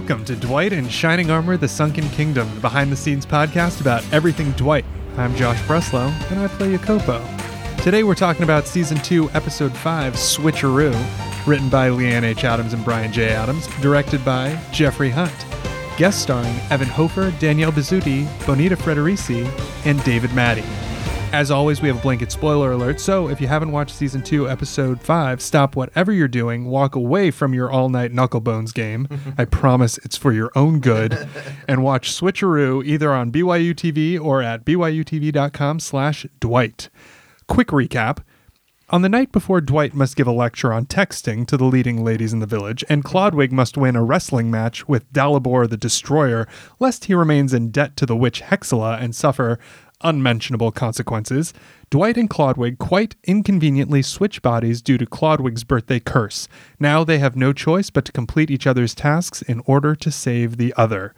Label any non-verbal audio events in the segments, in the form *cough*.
Welcome to Dwight in Shining Armor The Sunken Kingdom, the behind the scenes podcast about everything Dwight. I'm Josh Breslow, and I play Yakopo. Today we're talking about Season 2, Episode 5, Switcheroo, written by Leanne H. Adams and Brian J. Adams, directed by Jeffrey Hunt. Guest starring Evan Hofer, Danielle Bisutti, Bonita Friedericy, and David Maddy. As always, we have a blanket spoiler alert, so if you haven't watched season 2, episode 5, stop whatever you're doing, walk away from your all night Knucklebones game. *laughs* I promise it's for your own good. and watch Switcheroo either on BYU TV or at byutv.com slash Dwight. Quick recap. On the night before Dwight must give a lecture on texting to the leading ladies in the village, and Clodwig must win a wrestling match with Dalibor the Destroyer, lest he remains in debt to the witch Hexala and suffer unmentionable consequences, Dwight and Clodwig quite inconveniently switch bodies due to Clodwig's birthday curse. Now they have no choice but to complete each other's tasks in order to save the other.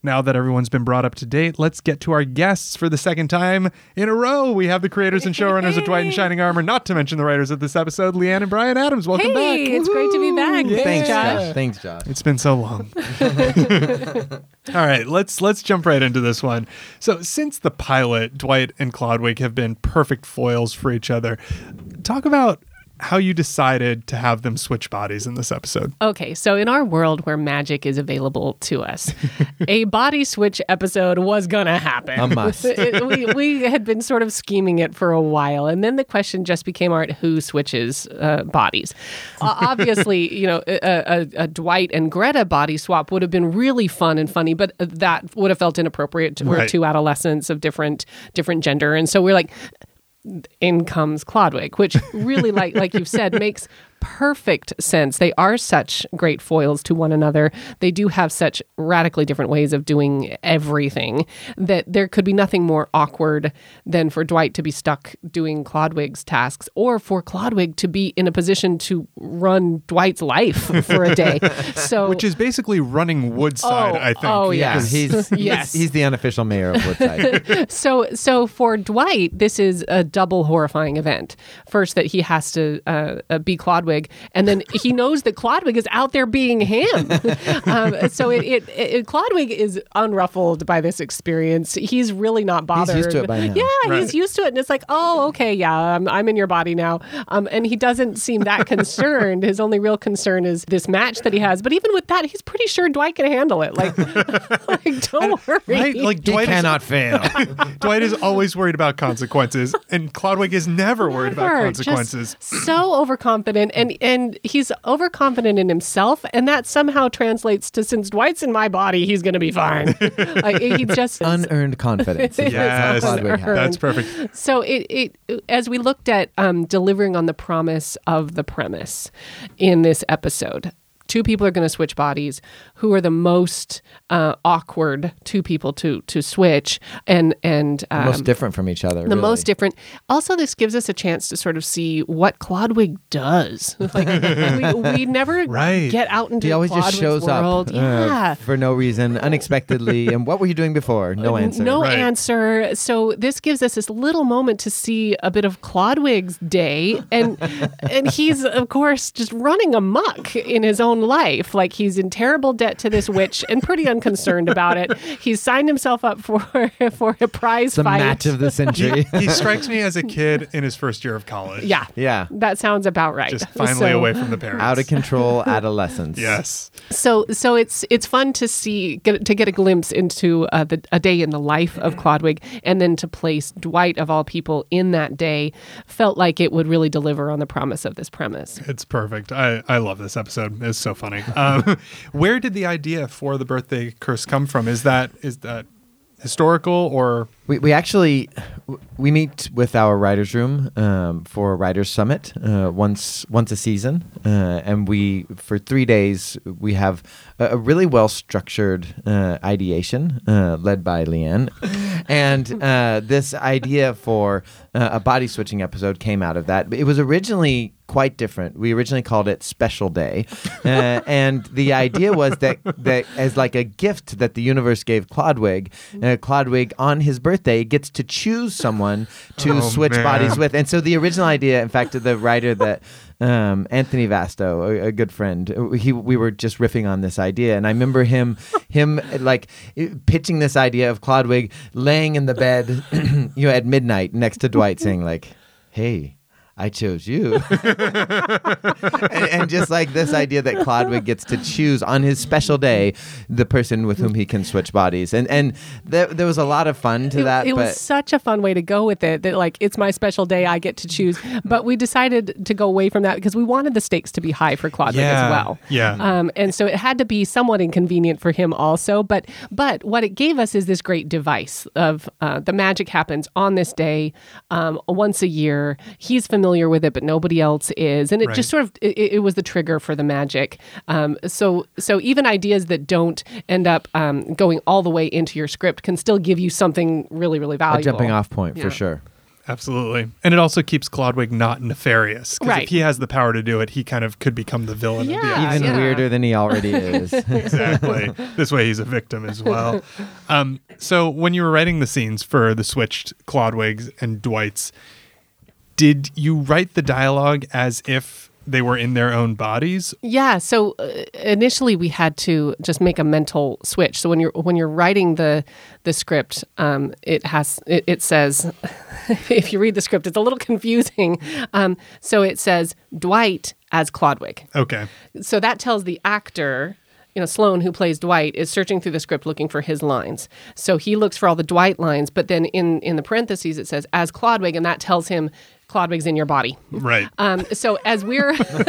Now that everyone's been brought up to date, let's get to our guests for the second time in a row. We have the creators and showrunners of Dwight in Shining Armor, not to mention the writers of this episode, Leanne and Brian Adams. Welcome hey, back. it's great to be back. Yeah. Thanks, Thanks, Josh. Josh. Thanks, Josh. It's been so long. *laughs* *laughs* All right, let's let's jump right into this one. So, since the pilot, Dwight and Clodwig have been perfect foils for each other. Talk about how you decided to have them switch bodies in this episode. Okay, so in our world where magic is available to us, *laughs* a body switch episode was gonna happen. A must. *laughs* It- we, we had been sort of scheming it for a while, and then the question just became, all right, who switches uh, bodies? Uh, *laughs* obviously, you know, a, a, a Dwight and Greta body swap would have been really fun and funny, but that would have felt inappropriate. To, We're Right. two adolescents of different different gender, and so we're like, in comes Clodwig, which really, like like you've said, makes perfect sense. They are such great foils to one another. They do have such radically different ways of doing everything that there could be nothing more awkward than for Dwight to be stuck doing Clodwig's tasks, or for Clodwig to be in a position to run Dwight's life for a day. *laughs* So, Which is basically running Woodside, Oh, I think. oh, Yeah, yes. he's, *laughs* Yes. he's he's the unofficial mayor of Woodside. *laughs* so so for Dwight, this is a double horrifying event. First, that he has to uh, uh, be Clodwig, and then he knows that Clodwig is out there being him. *laughs* um, so it, it, it Clodwig is unruffled by this experience. He's really not bothered. used to it by now. Yeah, Right. he's used to it, and it's like, oh, okay, yeah, I'm, I'm in your body now. Um, and he doesn't seem that concerned. His only real concern is this match that he has. But even with that, he's pretty sure Dwight can handle it. Like, *laughs* like don't worry. Right? Like he Dwight is, cannot fail. *laughs* Dwight is always worried about consequences, and Clodwig is never worried about consequences. Just so overconfident, and and he's overconfident in himself, and that somehow translates to since Dwight's in my body, he's going to be fine. *laughs* like he just Unearned confidence. *laughs* Yes, what Clodwig has. that's perfect. So it, it as we looked at um, delivering on the promise of the premise in this episode. Two people are going to switch bodies. Who are the most uh, awkward two people to to switch and and um, most different from each other. the really. most different. Also, this gives us a chance to sort of see what Clodwig does. *laughs* Like we, we never *laughs* Right. get out into He always just Clodwig's shows world. up uh, Yeah. for no reason, unexpectedly. *laughs* and what were you doing before? No answer. No Right. answer. So this gives us this little moment to see a bit of Clodwig's day, and and he's of course just running amok in his own life. Like he's in terrible debt to this witch, and pretty unconcerned about it. He's signed himself up for *laughs* for a prize the fight. match of the He, century. he strikes me as a kid in his first year of college. yeah, yeah. that sounds about right. Just finally So- away from the parents. Out of control *laughs* adolescence. Yes. So, so it's it's fun to see get to get a glimpse into uh, the, a day in the life of Clodwig, and then to place Dwight of all people in that day felt like it would really deliver on the promise of this premise. It's perfect. I, I love this episode. It's so funny. Um, *laughs* where did the idea for the birthday curse come from? Is that is that historical or We, we actually we meet with our writers room um, for a writers summit uh, once once a season, uh, and we for three days we have a, a really well structured uh, ideation uh, led by Leanne, *laughs* and uh, this idea for uh, a body switching episode came out of that. It was originally quite different. We originally called it Special Day, uh, *laughs* and the idea was that that as like a gift that the universe gave Clodwig, uh, Clodwig on his birthday gets to choose someone to Oh, switch man. bodies with. And so the original idea, in fact, the writer that um, Anthony Vasto, a, a good friend, uh, he we were just riffing on this idea, and I remember him him uh, like uh, pitching this idea of Clodwig laying in the bed, *clears throat* you know, at midnight next to Dwight, saying like, "Hey." I chose you. *laughs* and, and just like this idea that Clodwig gets to choose on his special day the person with whom he can switch bodies. And and there, there was a lot of fun to it, that. it but was such a fun way to go with it that like it's my special day i get to choose but we decided to go away from that because we wanted the stakes to be high for Clodwig Yeah, as well yeah. um, and so it had to be somewhat inconvenient for him also but but what it gave us is this great device of uh, the magic happens on this day um, once a year he's familiar with it but nobody else is and it Right. just sort of it, it was the trigger for the magic um, so so even ideas that don't end up um, going all the way into your script can still give you something really really a valuable jumping off point Yeah. for sure. Absolutely. And it also keeps Clodwig not nefarious. Because Right. if he has the power to do it, he kind of could become the villain of the Yeah. Even yeah. weirder than he already *laughs* is. *laughs* exactly. this way he's a victim as well. Um, so when you were writing the scenes for the switched Clodwigs and Dwights, did you write the dialogue as if they were in their own bodies? Yeah. So uh, initially, we had to just make a mental switch. So when you're when you're writing the the script, um, it has it, it says, *laughs* if you read the script, it's a little confusing. Um, so it says Dwight as Clodwig. Okay. So that tells the actor. You know, Sloane, who plays Dwight, is searching through the script looking for his lines. So he looks for all the Dwight lines, but then in in the parentheses it says as Clodwig, and that tells him Clodwig's in your body. Right. Um, so as we're *laughs*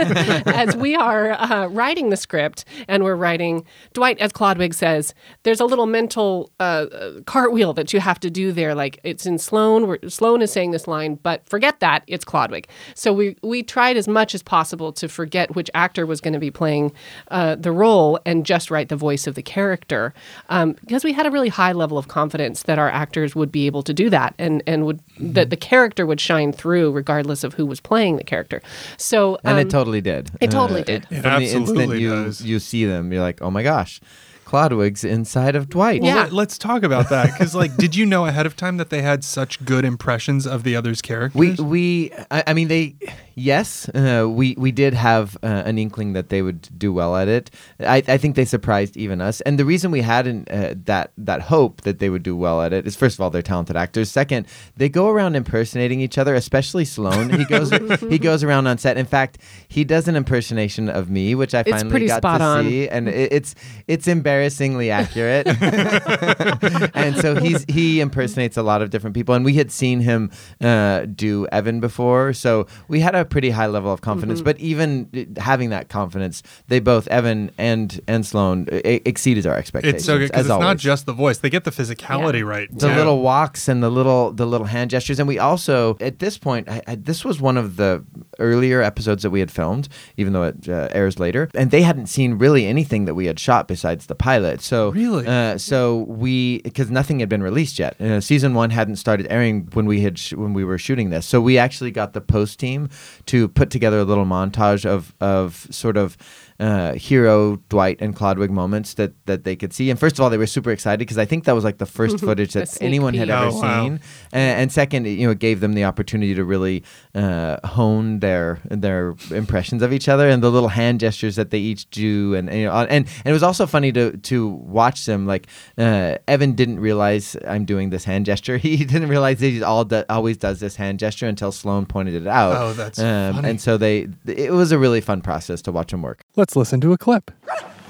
as we are uh, writing the script and we're writing Dwight as Clodwig says, there's a little mental uh, uh, cartwheel that you have to do there. Like it's in Sloane. Where Sloane is saying this line, but forget that it's Clodwig. So we we tried as much as possible to forget which actor was going to be playing uh, the role and just write the voice of the character um, because we had a really high level of confidence that our actors would be able to do that and and would that the character would shine through regardless of who was playing the character. So and um, it totally did. it totally did. It From the instant absolutely you does. you see them, you're like, oh my gosh, Clodwig's inside of Dwight. Well, Yeah. let, us talk about that because, like, did you know ahead of time that they had such good impressions of the others' characters? We we I, I mean they yes uh, we we did have uh, an inkling that they would do well at it. I, I think they surprised even us. And the reason we had an, uh, that that hope that they would do well at it is first of all they're talented actors. Second, they go around impersonating each other, especially Sloane. He goes he *laughs* goes around on set. In fact, he does an impersonation of me, which I finally got spot to on. see, and it, it's it's embarrassingly accurate. *laughs* and so he's he impersonates a lot of different people, and we had seen him uh, do Evan before, so we had a pretty high level of confidence. Mm-hmm. But even uh, having that confidence, they both Evan and and Sloane uh, e- exceeded our expectations. it's so good because as it's not just the voice; they get the physicality Yeah. right. the too. little walks and the little the little hand gestures and we also at this point I, I, this was one of the earlier episodes that we had filmed even though it uh, airs later and they hadn't seen really anything that we had shot besides the pilot so Really? uh, so we because nothing had been released yet uh, season one hadn't started airing when we had sh- when we were shooting this so we actually got the post team to put together a little montage of of sort of uh, hero Dwight and Clodwig moments that that they could see. And first of all, they were super excited because I think that was like the first *laughs* footage that sneak anyone had ever Oh, wow. seen. And, and second, you know, it gave them the opportunity to really uh, hone their their impressions of each other and the little hand gestures that they each do. And you know, and and it was also funny to to watch them. Like uh, Evan didn't realize I'm doing this hand gesture. *laughs* He didn't realize that he all do, always does this hand gesture until Sloane pointed it out. Oh, that's um, funny. And so they, it was a really fun process to watch them work. Let's listen to a clip.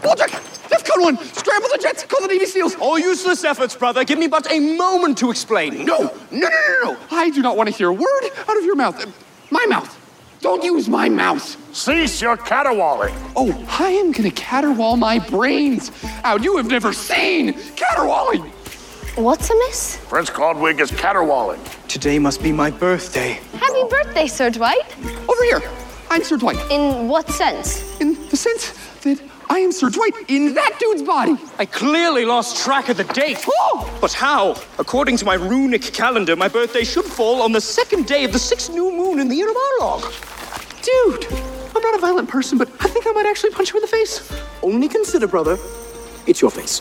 Goldrick! Defcon 1! Scramble the jets! Call the Navy SEALs! All useless efforts, brother. Give me but a moment to explain. No! No, no, no, no! I do not want to hear a word out of your mouth. My mouth! Don't use my mouth! Cease your caterwauling. Oh, I am gonna caterwaul my brains out. You have never seen caterwauling! What's amiss? Prince Clodwig is caterwauling. Today must be my birthday. Happy birthday, Sir Dwight. Over here! I'm Sir Dwight. In what sense? In the sense that I am Sir Dwight in that dude's body. I clearly lost track of the date. Oh! But how? According to my runic calendar, my birthday should fall on the second day of the sixth new moon in the year of our. Dude! I'm not a violent person, but I think I might actually punch you in the face. Only consider, brother, it's your face.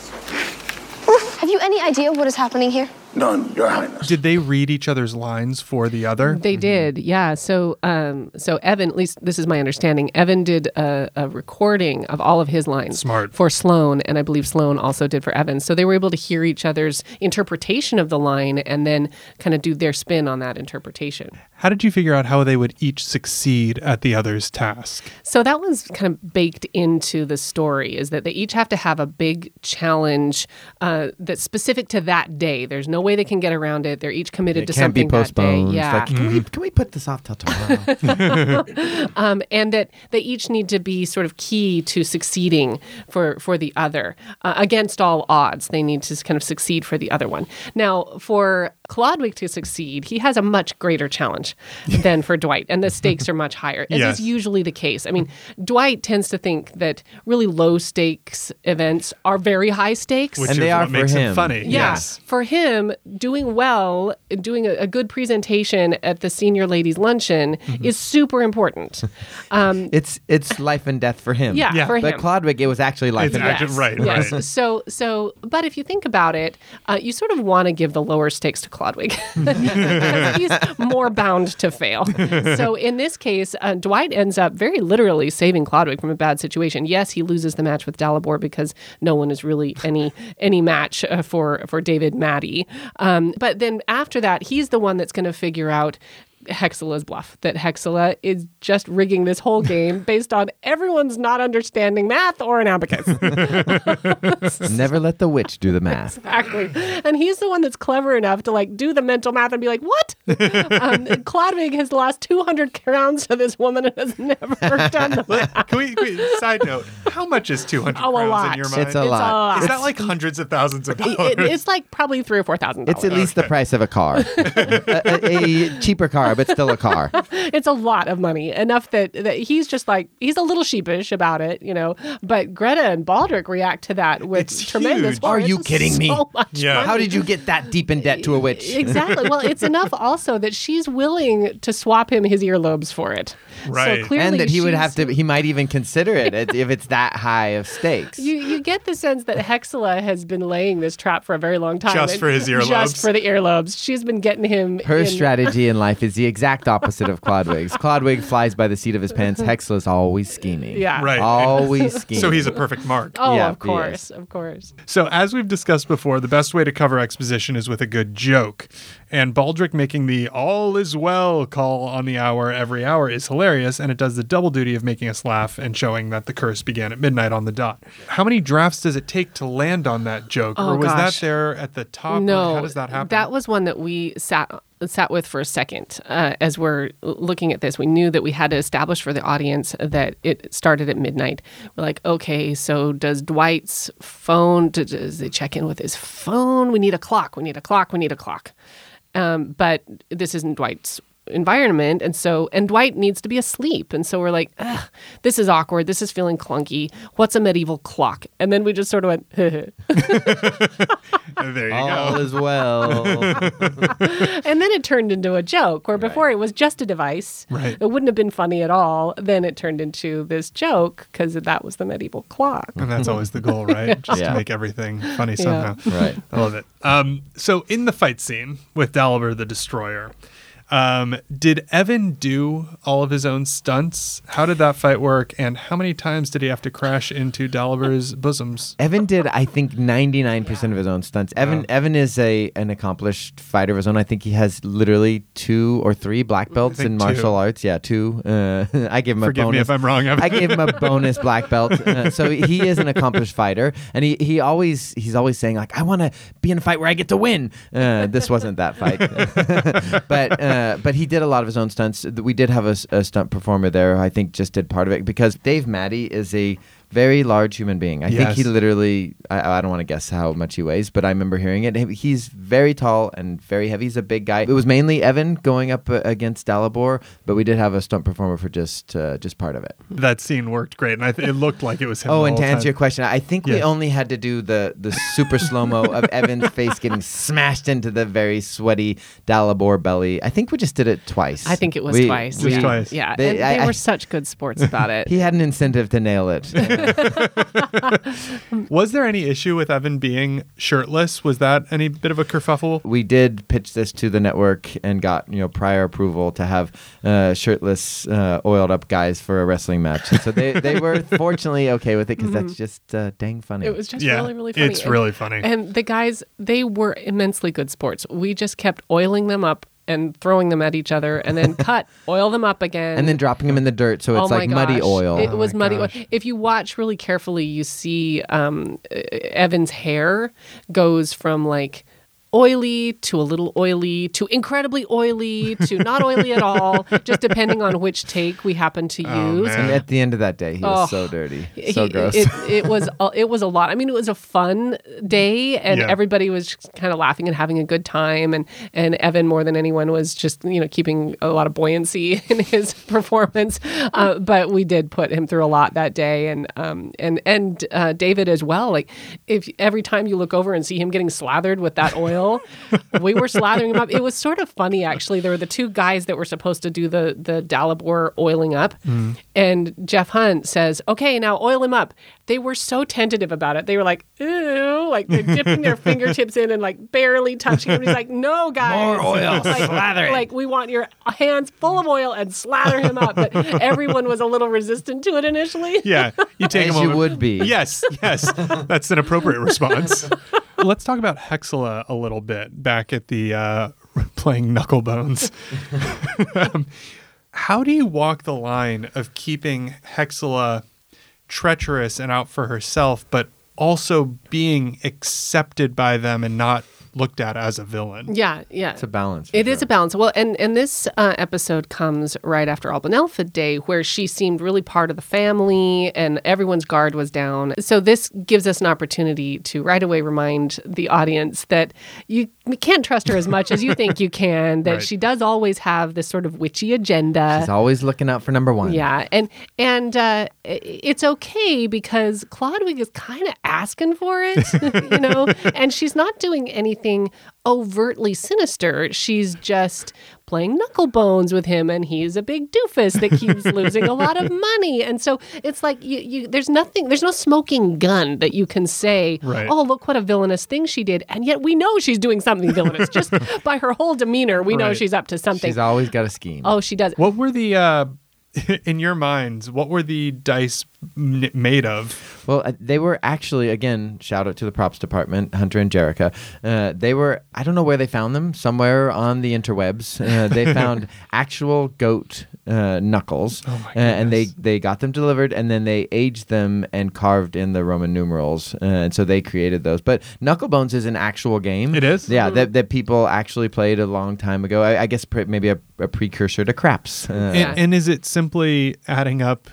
Have you any idea what is happening here? None, Your Highness. Did they read each other's lines for the other? They did, yeah. So, um, so Evan, at least this is my understanding. Evan did a, a recording of all of his lines, Smart. for Sloane, and I believe Sloane also did for Evan. So they were able to hear each other's interpretation of the line and then kind of do their spin on that interpretation. How did you figure out how they would each succeed at the other's task? So that was kind of baked into the story is that they each have to have a big challenge uh, that's specific to that day. There's no way they can get around it. They're each committed It to can't be something that day. postponed. It's Yeah. like, can, we, *laughs* can we put this off till tomorrow? *laughs* *laughs* um, and that they each need to be sort of key to succeeding for for the other uh, against all odds. They need to kind of succeed for the other one. Now, for Clodwig to succeed, he has a much greater challenge than for Dwight, and the stakes *laughs* are much higher, as Yes. is usually the case. I mean, Dwight tends to think that really low stakes events are very high stakes. Which And is they are what for makes him him. funny. Yeah. Yes. For him, doing well, doing a, a good presentation at the senior ladies' luncheon Mm-hmm. is super important. *laughs* Um, it's it's life and death for him. Yeah, Yeah. for But him. Clodwig, it was actually life It's and act- death. right, yes. right. So, so, but if you think about it, uh, you sort of want to give the lower stakes to Clodwig. *laughs* He's more bound to fail. *laughs* So, in this case, uh, Dwight ends up very literally saving Clodwig from a bad situation. Yes, he loses the match with Dalibor because no one is really any *laughs* any match uh, for for David Maddie. Um, but then after that, he's the one that's going to figure out. Hexala's bluff that Hexala is just rigging this whole game *laughs* based on everyone's not understanding math or an abacus. *laughs* *laughs* Never let the witch do the math. Exactly. And he's the one that's clever enough to like do the mental math and be like, what? um, Clodwig has lost 200 crowns to this woman and has never done the math. Can we, can we- side note, how much is 200 Oh, a crowns lot. in your mind? It's a lot. Is that like hundreds of thousands of dollars? It- it's like probably three or four thousand dollars. It's at least the price of a car. a, a- a cheaper car, but still a car. *laughs* it's a lot of money enough that, that he's just like he's a little sheepish about it you know but greta and baldric react to that with It's tremendous huge. Are you It's kidding me? so much Yeah. money. How did you get that deep in debt to a witch? exactly well it's enough also that she's willing to swap him his earlobes for it Right. so clearly and that he would have to, he might even consider it if if it's that high of stakes. You you get the sense that Hexala has been laying this trap for a very long time. Just for his earlobes. Just for the earlobes. She's been getting him. Her in- strategy in life is the exact opposite of Clodwig's. Clodwig flies by the seat of his pants. Hexala's always scheming. Yeah. Right. *laughs* Always scheming. So he's a perfect mark. Oh, Yeah, of course, of course. So, as we've discussed before, the best way to cover exposition is with a good joke. And Baldric making the all is well call on the hour every hour is hilarious, and it does the double duty of making us laugh and showing that the curse began at midnight on the dot. How many drafts does it take to land on that joke? Oh, or was gosh. that there at the top? no, How does that happen? That was one that we sat sat with for a second uh, as we're looking at this. We knew that we had to establish for the audience that it started at midnight. We're like, okay, so does Dwight's phone? Does they check in with his phone? We need a clock. We need a clock. We need a clock. Um, but this isn't Dwight's environment and so and Dwight needs to be asleep and so we're like Ugh, this is awkward this is feeling clunky what's a medieval clock and then we just sort of went *laughs* there you All go. is well. *laughs* And then it turned into a joke, where before it was just a device. Right. It wouldn't have been funny at all. Then it turned into this joke because that was the medieval clock. And that's always the goal, right? *laughs* Just Yeah. to make everything funny somehow. Right. I love it. Um, so in the fight scene with Dalibor the Destroyer, um, did Evan do all of his own stunts? How did that fight work? And how many times did he have to crash into Dalibor's bosoms? Evan did, I think, 99% of his own stunts. Evan Evan is a an accomplished fighter of his own. I think he has literally two or three black belts in martial two. arts. Yeah, two. Uh, *laughs* I give him Forgive a bonus. me if I'm wrong, Evan. I gave him a *laughs* bonus black belt. Uh, so he is an accomplished fighter, and he, he always he's always saying like, I want to be in a fight where I get to win. Uh, this wasn't that fight, *laughs* but uh, but he did a lot of his own stunts. We did have a stunt performer there. I think just did part of it because Dave Matty is a very large human being. I think he literally I, I don't want to guess how much he weighs, but I remember hearing it. He- He's very tall and very heavy. He's a big guy. It was mainly Evan going up uh, against Dalibor, but we did have a stunt performer for just uh, just part of it. That scene worked great, and I th- it looked like it was him. Oh, the and to whole answer your question, I think we Yes. only had to do the the super slow mo of *laughs* Evan's face getting smashed into the very sweaty Dalibor belly. I think we just did it twice. I think it was We- twice. Just yeah. twice. Yeah. They- and they I- I- were such good sports about *laughs* it. He had an incentive to nail it. *laughs* *laughs* Was there any issue with Evan being shirtless? Was that any bit of a kerfuffle? we did pitch this to the network and got you know prior approval to have uh, shirtless, uh, oiled up guys for a wrestling match. And so they, they were *laughs* fortunately okay with it because that's just uh, dang funny. It was just Yeah, really, really funny. it's And- really funny. And the guys, they were immensely good sports. We just kept oiling them up and throwing them at each other and then *laughs* cut, oil them up again. and then dropping them in the dirt, so it's oh my like muddy oil. It was my muddy oil. If you watch really carefully, you see um, uh, Evan's hair goes from like oily to a little oily to incredibly oily to not oily at all, *laughs* just depending on which take we happen to Oh, use. man. and at the end of that day, he was Oh. so dirty, so He- gross. It, it was a, it was a lot. I mean, it was a fun day, and Yeah. everybody was kind of laughing and having a good time. And and Evan, more than anyone, was just you know keeping a lot of buoyancy *laughs* in his performance. Uh, but we did put him through a lot that day, and um and and uh, David as well. Like if every time you look over and see him getting slathered with that oil, we were slathering him up. It was sort of funny actually. There were the two guys that were supposed to do the the Dalibor oiling up, mm-hmm. and Jeff Hunt says, "Okay, now oil him up." They were so tentative about it. They were like, "Ew," like they're dipping their *laughs* fingertips in and like barely touching him. He's like, "No, guys, More oil, *laughs* like, slather it." Like we want your hands full of oil and slather him up." But everyone was a little resistant to it initially. Yeah, you *laughs* take As a you would be. Yes, yes, that's an appropriate response. Let's talk about Hexala a little bit. Back at the uh, *laughs* playing Knucklebones, *laughs* um, how do you walk the line of keeping Hexala treacherous and out for herself, but also being accepted by them and not looked at as a villain? Yeah, yeah. it's a balance. for It is sure. a balance. Well, and and this uh, episode comes right after Alban Elfed Day, where she seemed really part of the family, and everyone's guard was down. So this gives us an opportunity to right away remind the audience that you can't trust her as much as you think you can. *laughs* That Right. she does always have this sort of witchy agenda. She's always looking out for number one. Yeah, and and uh, it's okay because Clodwig is kind of asking for it, *laughs* you know, and she's not doing anything overtly sinister. She's just playing knuckle bones with him, and he's a big doofus that keeps *laughs* losing a lot of money, and so it's like you, you there's nothing, there's no smoking gun that you can say, Right. oh look what a villainous thing she did, and yet we know she's doing something villainous just *laughs* by her whole demeanor. We know she's up to something. She's always got a scheme. oh, she does. What were the uh, *laughs* in your minds? What were the dice m- made of? Well, uh, they were actually again shout out to the props department, Hunter and Jerica. Uh, they were I don't know where they found them, somewhere on the interwebs. Uh, *laughs* they found actual goat uh, knuckles, Oh my uh, and they they got them delivered, and then they aged them and carved in the Roman numerals, uh, and so they created those. But Knucklebones is an actual game. It is? yeah. That, that people actually played a long time ago. I, I guess pre- maybe a, a precursor to craps. Uh, And, and is it simply adding up?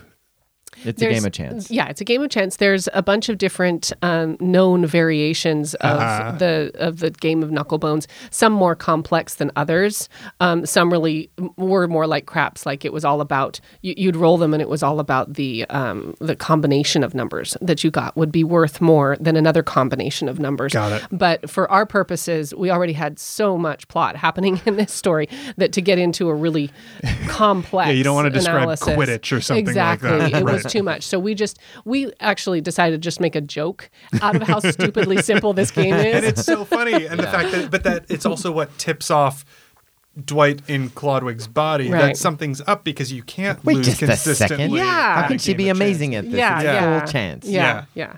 It's a game of chance. Yeah, it's a game of chance. There's a bunch of different um, known variations of Uh-huh. the of the game of knucklebones. Some more complex than others. Um, some really were more like craps. Like it was all about you, you'd roll them, and it was all about the um, the combination of numbers that you got would be worth more than another combination of numbers. Got it. But for our purposes, we already had so much plot *laughs* happening in this story that to get into a really *laughs* complex Yeah, you don't wanna describe analysis- Quidditch or something like that. It *laughs* was Right. Too much. So we just we actually decided to just make a joke out of how *laughs* stupidly simple this game is. And it's so funny, and the fact that, but that it's also what tips off Dwight in Clodwig's body Right. that something's up because you can't Wait lose just a consistently. second. Yeah. How can she be of chance. amazing at this? yeah, it's yeah. a full chance. Yeah, yeah.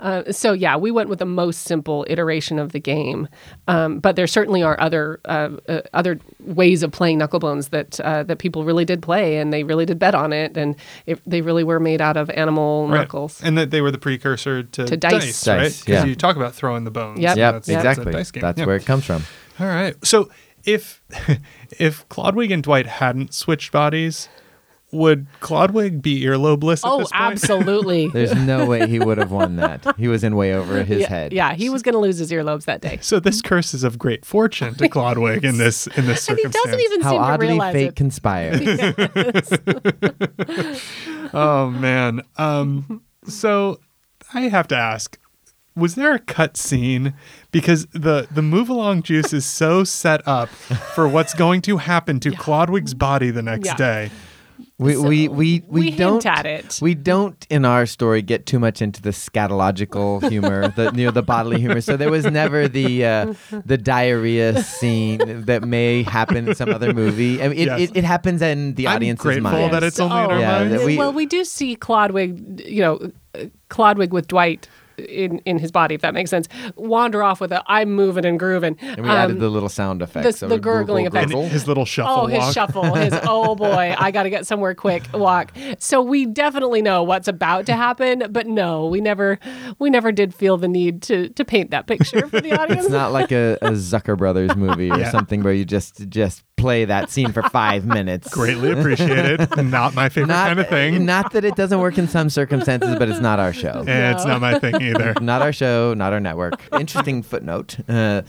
Uh, so yeah, we went with the most simple iteration of the game, um, but there certainly are other uh, uh, other ways of playing Knucklebones that uh, that people really did play and they really did bet on it, and it, they really were made out of animal Right. knuckles. And that they were the precursor to, To dice. right? Because yeah. you talk about throwing the bones. Yep. Yep, That's- that's a exactly. dice game. That's Yeah. where it comes from. All right. So if *laughs* if Clodwig and Dwight hadn't switched bodies, would Clodwig be earlobeless at Oh, this point? *laughs* absolutely. There's no way he would have won that. He was in way over his yeah, head. yeah, he was going to lose his earlobes that day. So this curse is of great fortune to Clodwig in this in this And he circumstance. doesn't even How seem to oddly realize fate it. conspires. *laughs* Oh man. Um so I have to ask was there a cut scene because the the move along juice is so set up for what's going to happen to Clodwig's body the next Yeah. day. We, we, we, we, we don't hint at it. We don't in our story get too much into the scatological humor, the you know the bodily humor. So there was never the uh, the diarrhea scene that may happen in some other movie. I mean, it, Yes. it, it happens in the I'm audience's grateful mind. that it's only in our Yeah, minds. we- well, we do see Clodwig, you know, uh, Clodwig with Dwight in in his body, if that makes sense, wander off with a "I'm moving and grooving." and we added um, the little sound effects. the of a gurgling gurgle, effects. gurgle. His little shuffle Oh, his shuffle, his *laughs* oh boy, I got to get somewhere quick walk. So we definitely know what's about to happen, but no, we never, we never did feel the need to to paint that picture for the *laughs* audience. It's not like a, a Zucker Brothers movie or *laughs* Yeah. something where you just just play that scene for five minutes. Greatly appreciated. not my favorite Not, kind of thing. not that it doesn't work in some circumstances, but it's not our show. Eh, It's not my thing either. *laughs* not our show, not our network. Interesting footnote. Uh,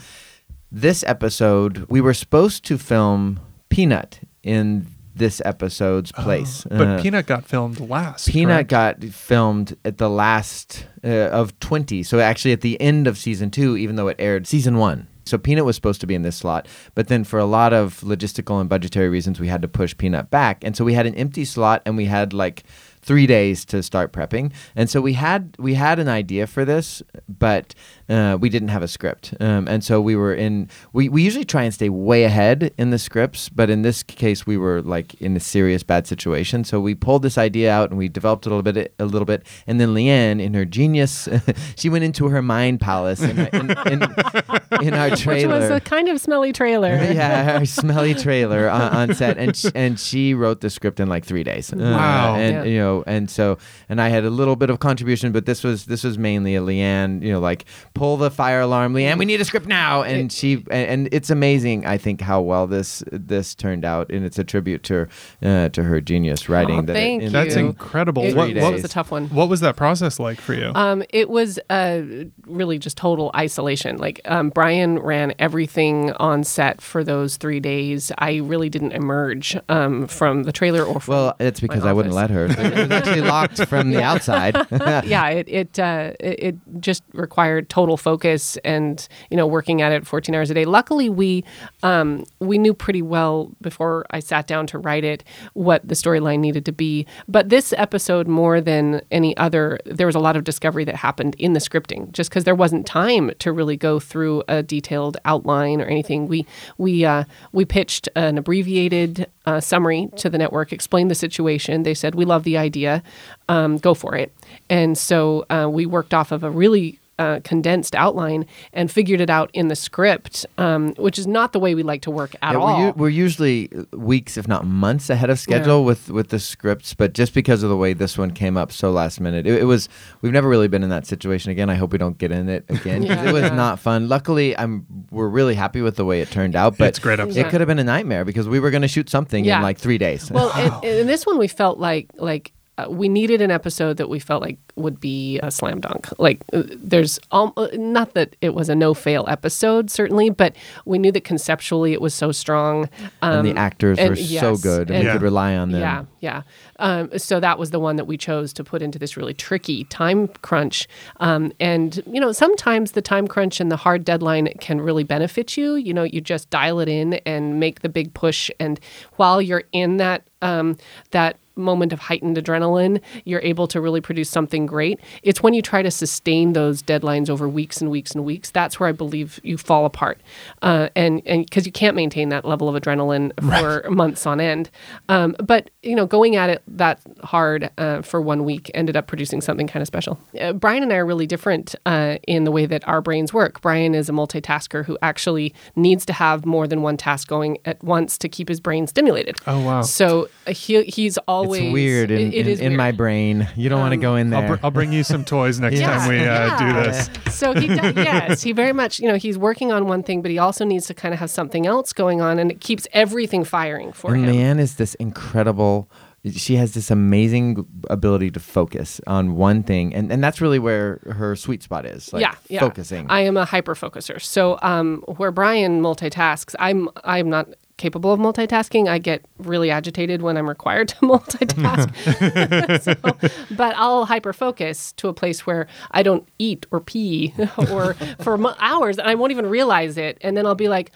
this episode, we were supposed to film Peanut in this episode's place. But Uh, Peanut got filmed last. Peanut correct? got filmed at the last uh, of 20. So actually at the end of season two, even though it aired season one. So Peanut was supposed to be in this slot, but then for a lot of logistical and budgetary reasons, we had to push Peanut back. And so we had an empty slot and we had like three days to start prepping. And so we had we had an idea for this, but uh, we didn't have a script. Um, and so we were in we, we usually try and stay way ahead in the scripts, but in this case we were like in a serious bad situation. So we pulled this idea out and we developed it a little bit a little bit. And then Leanne in her genius *laughs* she went into her mind palace in, in, in, *laughs* in our trailer, Which was a kind of smelly trailer. *laughs* yeah, her smelly trailer on, on set, and sh- and she wrote the script in like three days. Uh, Wow. and Yeah. you know, and so and I had a little bit of contribution, but this was this was mainly a Leanne. You know, like pull the fire alarm, Leanne. We need a script now, and she and, and it's amazing. I think how well this this turned out, and it's a tribute to uh, to her genius writing. Oh, that thank it, That's incredible. It Three was days. a tough one. What was that process like for you? Um, it was uh, really just total isolation. Like um, Brian ran everything on set for those three days. I really didn't emerge um, from the trailer or from Well, it's because I wouldn't let her. It was actually locked from the *laughs* outside. *laughs* yeah, it it, uh, it it just required total focus and you know working at it 14 hours a day. Luckily, we um, we knew pretty well before I sat down to write it what the storyline needed to be. But this episode, more than any other, there was a lot of discovery that happened in the scripting, just because there wasn't time to really go through a detailed outline or anything. We we uh, we pitched an abbreviated uh, summary to the network, explained the situation. They said we love the idea, um, go for it. And so uh, we worked off of a really uh, condensed outline and figured it out in the script, um, which is not the way we like to work at Yeah, all. We're, u- we're usually weeks, if not months, ahead of schedule with with the scripts. But just because of the way this one came up so last minute, it, it was. We've never really been in that situation again. I hope we don't get in it again. Yeah. it was Yeah. not fun. Luckily, I'm. We're really happy with the way it turned out. But It's great episode. It could have been a nightmare because we were going to shoot something Yeah. in like three days. well, *laughs* in, in this one, we felt like like uh, we needed an episode that we felt like would be a slam dunk. Like uh, there's um, uh, not that it was a no fail episode certainly, but we knew that conceptually it was so strong. Um, and the actors and were so good, and and- we could rely on them. Yeah, yeah. Um, so that was the one that we chose to put into this really tricky time crunch. Um, and you know, sometimes the time crunch and the hard deadline can really benefit you. You know, you just dial it in and make the big push. And while you're in that um, that moment of heightened adrenaline, you're able to really produce something great. It's when you try to sustain those deadlines over weeks and weeks and weeks that's where I believe you fall apart, uh, and and because you can't maintain that level of adrenaline *laughs* for months on end. Um, but you know, going at it that hard uh, for one week ended up producing something kind of special. Uh, Brian and I are really different uh, in the way that our brains work. Brian is a multitasker who actually needs to have more than one task going at once to keep his brain stimulated. Oh, wow. So uh, he he's always It's weird in, it- it in, is in weird. my brain. You don't want to go in I'll, there. br- I'll bring you some toys next Yeah. time we uh, do this. *laughs* So he does, yes, he very much, you know, he's working on one thing, but he also needs to kind of have something else going on, and it keeps everything firing for and him. Leanne is this incredible. She has this amazing ability to focus on one thing, and, and that's really where her sweet spot is. Like yeah, yeah. focusing. I am a hyper focuser. So um, where Brian multitasks, I'm I'm not capable of multitasking. I get really agitated when I'm required to *laughs* multitask. *laughs* so, but I'll hyper focus to a place where I don't eat or pee *laughs* or for hours, and I won't even realize it. And then I'll be like.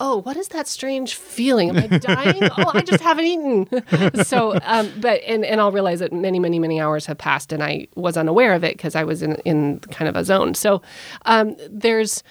oh, what is that strange feeling? Am I dying? oh, I just haven't eaten. so, um, but and and I'll realize that many, many, many hours have passed, and I was unaware of it because I was in in kind of a zone. So, um, there's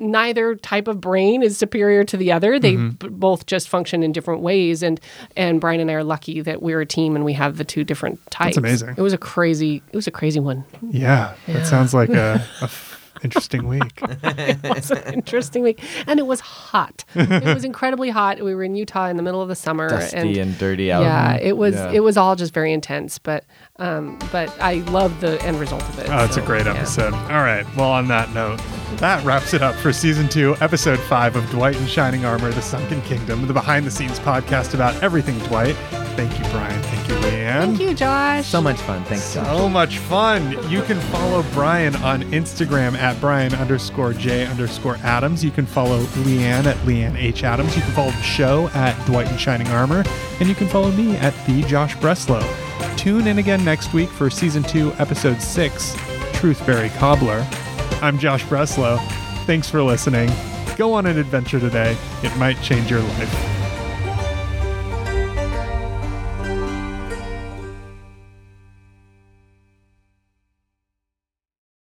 neither type of brain is superior to the other. They Mm-hmm. b- both just function in different ways, and and Brian and I are lucky that we're a team and we have the two different types. amazing. It was a crazy. It was a crazy one. Yeah, that sounds like a, a *laughs* interesting week. *laughs* it was an interesting week, and it was hot. it was incredibly hot. We were in Utah in the middle of the summer, Dusty and, dirty out. yeah, it was Yeah. it was all just very intense. But um, but I love the end result of it. Oh, it's a so, great yeah. episode. All right. Well, on that note, that wraps it up for season two, episode five of Dwight in Shining Armor, The Sunken Kingdom, the behind the scenes podcast about everything Dwight. Thank you, Brian. Thank you, Leanne. Thank you, Josh. So much fun. Thanks, Josh. So much fun. You can follow Brian on Instagram at Brian underscore J underscore Adams. You can follow Leanne at Leanne H. Adams. You can follow the show at Dwight in Shining Armor. And you can follow me at the Josh Breslow. Tune in again next week for season two, episode six, Truthberry Cobbler. I'm Josh Breslow. Thanks for listening. Go on an adventure today. It might change your life.